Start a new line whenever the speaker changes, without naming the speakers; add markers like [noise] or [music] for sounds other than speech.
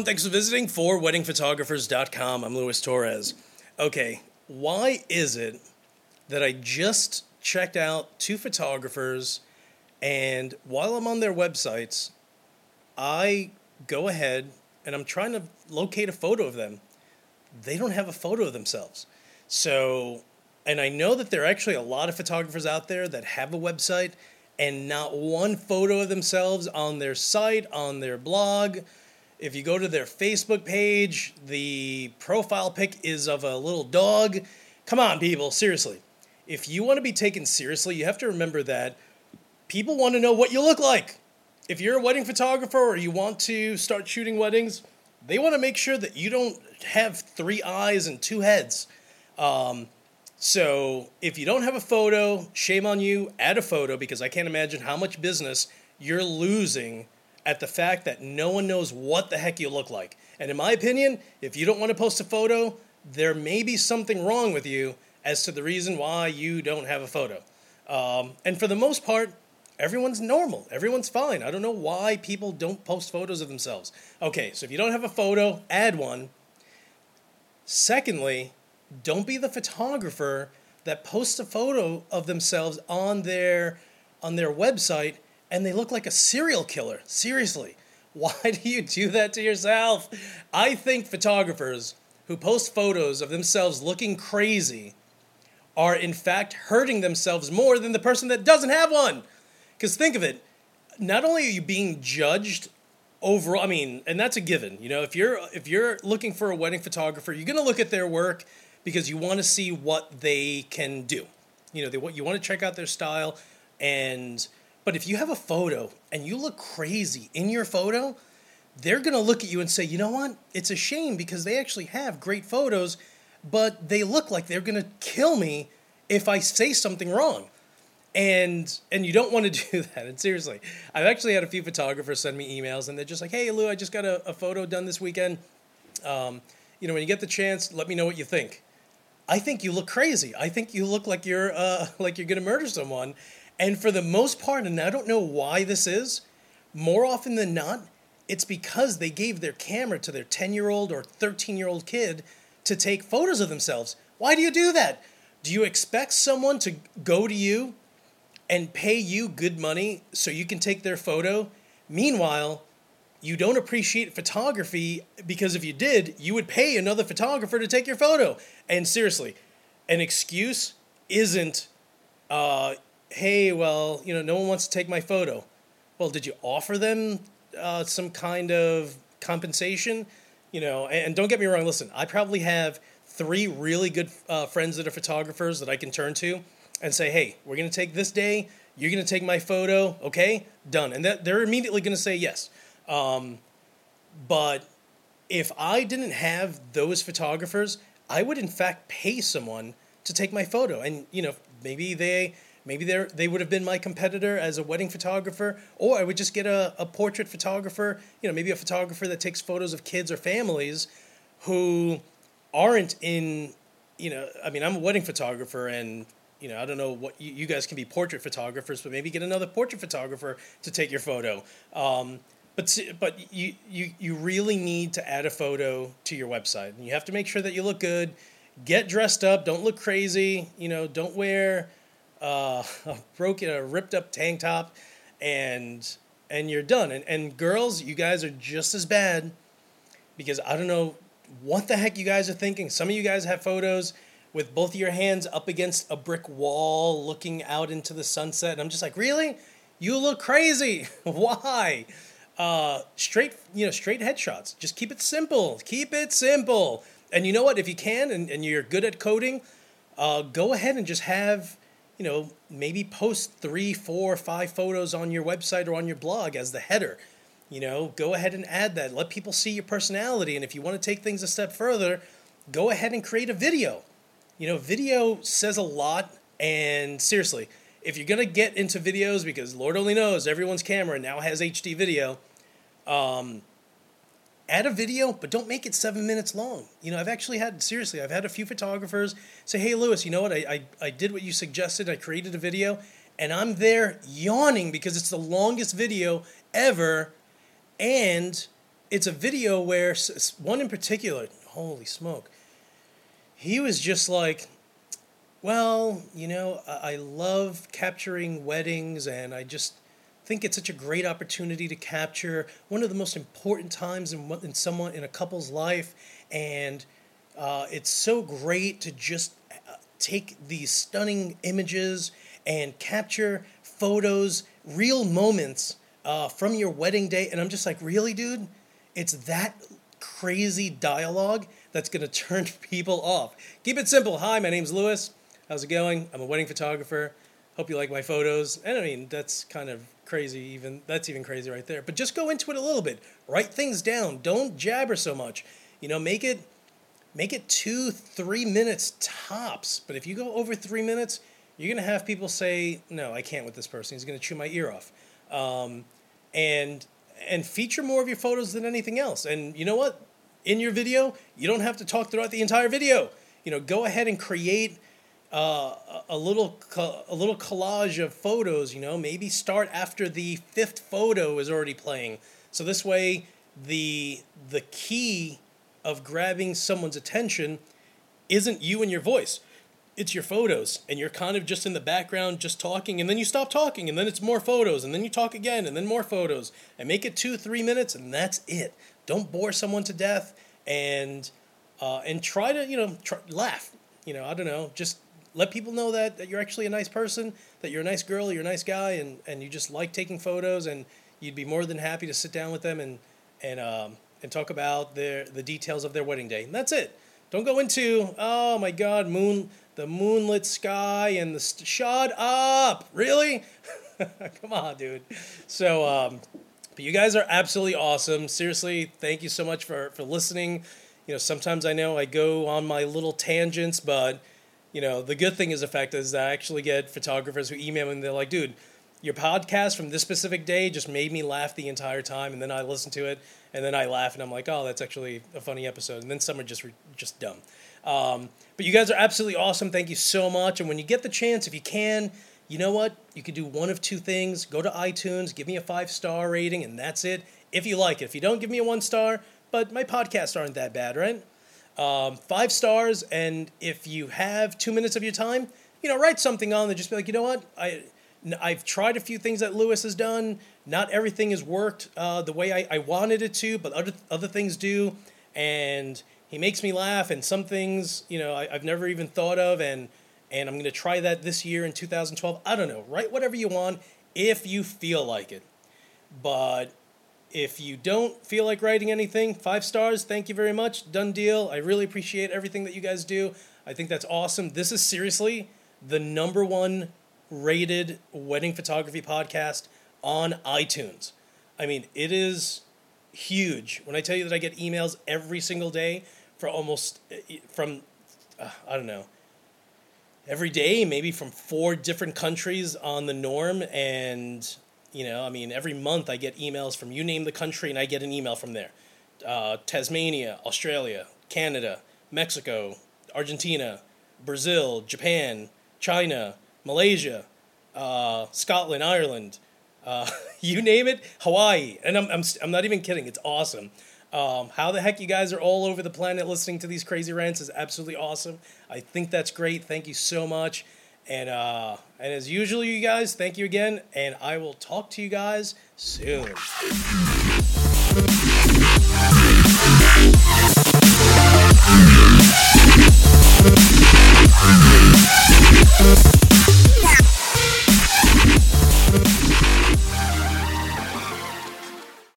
Everyone, thanks for visiting for weddingphotographers.com. I'm Luis Torres. Okay, why is it that I just checked out two photographers and while I'm on their websites, I go ahead and I'm trying to locate a photo of them. They don't have a photo of themselves. So, and I know that there are actually a lot of photographers out there that have a website and not one photo of themselves on their site, on their blog. If you go to their Facebook page, the profile pic is of a little dog. Come on, people, seriously. If you want to be taken seriously, you have to remember that people want to know what you look like. If you're a wedding photographer or you want to start shooting weddings, they want to make sure that you don't have three eyes and two heads. Um, so if you don't have a photo, shame on you. Add a photo because I can't imagine how much business you're losing at the fact that no one knows what the heck you look like. And in my opinion, if you don't want to post a photo, there may be something wrong with you as to the reason why you don't have a photo. Um, and for the most part, everyone's normal. Everyone's fine. I don't know why people don't post photos of themselves. Okay, so if you don't have a photo, add one. Secondly, don't be the photographer that posts a photo of themselves on their on their website and they look like a serial killer. Seriously. [laughs] Why do you do that to yourself? I think photographers who post photos of themselves looking crazy are in fact hurting themselves more than the person that doesn't have one. Because think of it, not only are you being judged overall, I mean, and that's a given. You know, if you're if you're looking for a wedding photographer, you're gonna look at their work because you want to see what they can do. You know, they you want to check out their style, and but if you have a photo and you look crazy in your photo, they're gonna look at you and say, you know what? It's a shame because they actually have great photos, but they look like they're gonna kill me if I say something wrong. And and you don't want to [laughs] do that. And seriously i've actually had a few photographers send me emails and they're just like hey lou i just got a, a photo done this weekend. Um, you know when you get the chance let me know what you think. I think you look crazy. I think you look like you're uh, [laughs] like you're gonna murder someone and for the most part and i don't know why this is more often than not it's because they gave their camera to their 10 year old or 13 year old kid to take photos of themselves why do you do that do you expect someone to go to you and pay you good money so you can take their photo. Meanwhile, you don't appreciate photography because if you did, you would pay another photographer to take your photo. And seriously, an excuse isn't, uh, hey, well, you know, no one wants to take my photo. Well, did you offer them uh, some kind of compensation? You know, and, and, don't get me wrong, listen, I probably have three really good uh, friends that are photographers that I can turn to and say, hey, we're going to take this day. You're going to take my photo. Okay, done. And that, they're immediately going to say yes. Um, but if I didn't have those photographers, I would in fact pay someone to take my photo. And, you know, maybe they. Maybe they they would have been my competitor as a wedding photographer, or I would just get a, a portrait photographer, you know, maybe a photographer that takes photos of kids or families who aren't in, you know, I mean, I'm a wedding photographer and you know, I don't know what you, you, guys can be portrait photographers, but maybe get another portrait photographer to take your photo. Um, but but you, you you really need to add a photo to your website, and you have to make sure that you look good. Get dressed up. Don't look crazy. You know, don't wear uh, [laughs] a broken, a ripped up tank top, and and you're done. And and girls, you guys are just as bad because I don't know what the heck you guys are thinking. Some of you guys have photos with both of your hands up against a brick wall looking out into the sunset. And I'm just like, really? You look crazy. [laughs] Why? Uh, straight, you know, straight headshots. Just keep it simple. Keep it simple. And you know what? If you can and, and you're good at coding, uh, go ahead and just have, you know, maybe post three, four, five photos on your website or on your blog as the header. You know, go ahead and add that. Let people see your personality. And if you want to take things a step further, go ahead and create a video you know, video says a lot. And seriously, if you're gonna get into videos, because Lord only knows everyone's camera now has HD video, um, add a video, but don't make it seven minutes long. You know, I've actually had seriously, I've had a few photographers say, "Hey, Lewis, you know what? I I, I did what you suggested. I created a video." And I'm there yawning because it's the longest video ever, and it's a video where one in particular, holy smoke, he was just like, well, you know, I love capturing weddings and I just think it's such a great opportunity to capture one of the most important times in, in someone in a couple's life. And uh, it's so great to just uh, take these stunning images and capture photos real moments uh, from your wedding day. And i'm just like really dude? It's that crazy dialogue that's going [laughs] to turn people off. Keep it simple. Hi my name's lewis. How's it going? I'm a wedding photographer hope you like my photos. And i mean that's kind of crazy even that's even crazy right there. But just go into it a little bit. Write things down. Don't jabber so much. You know make it make it two three minutes tops. But if you go over three minutes you're to have people say no i can't with this person. He's to chew my ear off. Um, and and feature more of your photos than anything else. And you know what? In your video you don't have to talk throughout the entire video. You know go ahead and create a little a little collage of photos. You know, maybe start after the fifth photo is already playing. So this way, the the key of grabbing someone's attention isn't you and your voice. It's your photos, and you're kind of just in the background, just talking, and then you stop talking, and then it's more photos, and then you talk again, and then more photos, and make it two, three minutes, and that's it. Don't bore someone to death, and uh, and try to you know try, laugh. You know, I don't know, just let people know that, that you're actually a nice person, that you're a nice girl, you're a nice guy, and, and you just like taking photos, and you'd be more than happy to sit down with them and and um, and talk about their the details of their wedding day. And that's it. Don't go into oh my God, moon the moonlit sky and the st- shut up, really? [laughs] Come on, dude. So, um, but you guys are absolutely awesome. Seriously, thank you so much for for listening. You know, sometimes I know I go on my little tangents, but you know, the good thing is the fact is I actually get photographers who email me and they're like, dude, your podcast from this specific day just made me laugh the entire time. And then I listen to it and then I laugh and I'm like, oh, that's actually a funny episode. And then some are just, just dumb. Um, but you guys are absolutely awesome. Thank you so much. And when you get the chance, if you can, you know what? You can do one of two things. Go to iTunes, give me a five star rating, and that's it. If you like it. If you don't, give me a one star. But my podcasts aren't that bad, right? Um, five stars, and if you have two minutes of your time, you know, write something on there. Just be like, you know what, I. I've tried a few things that Lewis has done. Not everything has worked uh, the way I, I wanted it to, but other other things do. And he makes me laugh, and some things you know I, have never even thought of, and and I'm gonna try that this year in 2012. I don't know. Write whatever you want if you feel like it, but if you don't feel like writing anything, five stars, thank you very much. Done deal. I really appreciate everything that you guys do. I think that's awesome. This is seriously the number one rated wedding photography podcast on iTunes. I mean, it is huge. When I tell you that I get emails every single day for almost from uh, I don't know every day, maybe from four different countries on the norm, and you know, I mean, every month I get emails from you name the country, and I get an email from there. Uh, Tasmania, Australia, Canada, Mexico, Argentina, Brazil, Japan, China, Malaysia, uh, Scotland, Ireland, uh, [laughs] you name it, Hawaii. And I'm, I'm, I'm not even kidding, it's awesome. Um, how the heck you guys are all over the planet listening to these crazy rants is absolutely awesome. I think that's great. Thank you so much. And uh, and as usual, you guys, thank you again, and I will talk to you guys soon.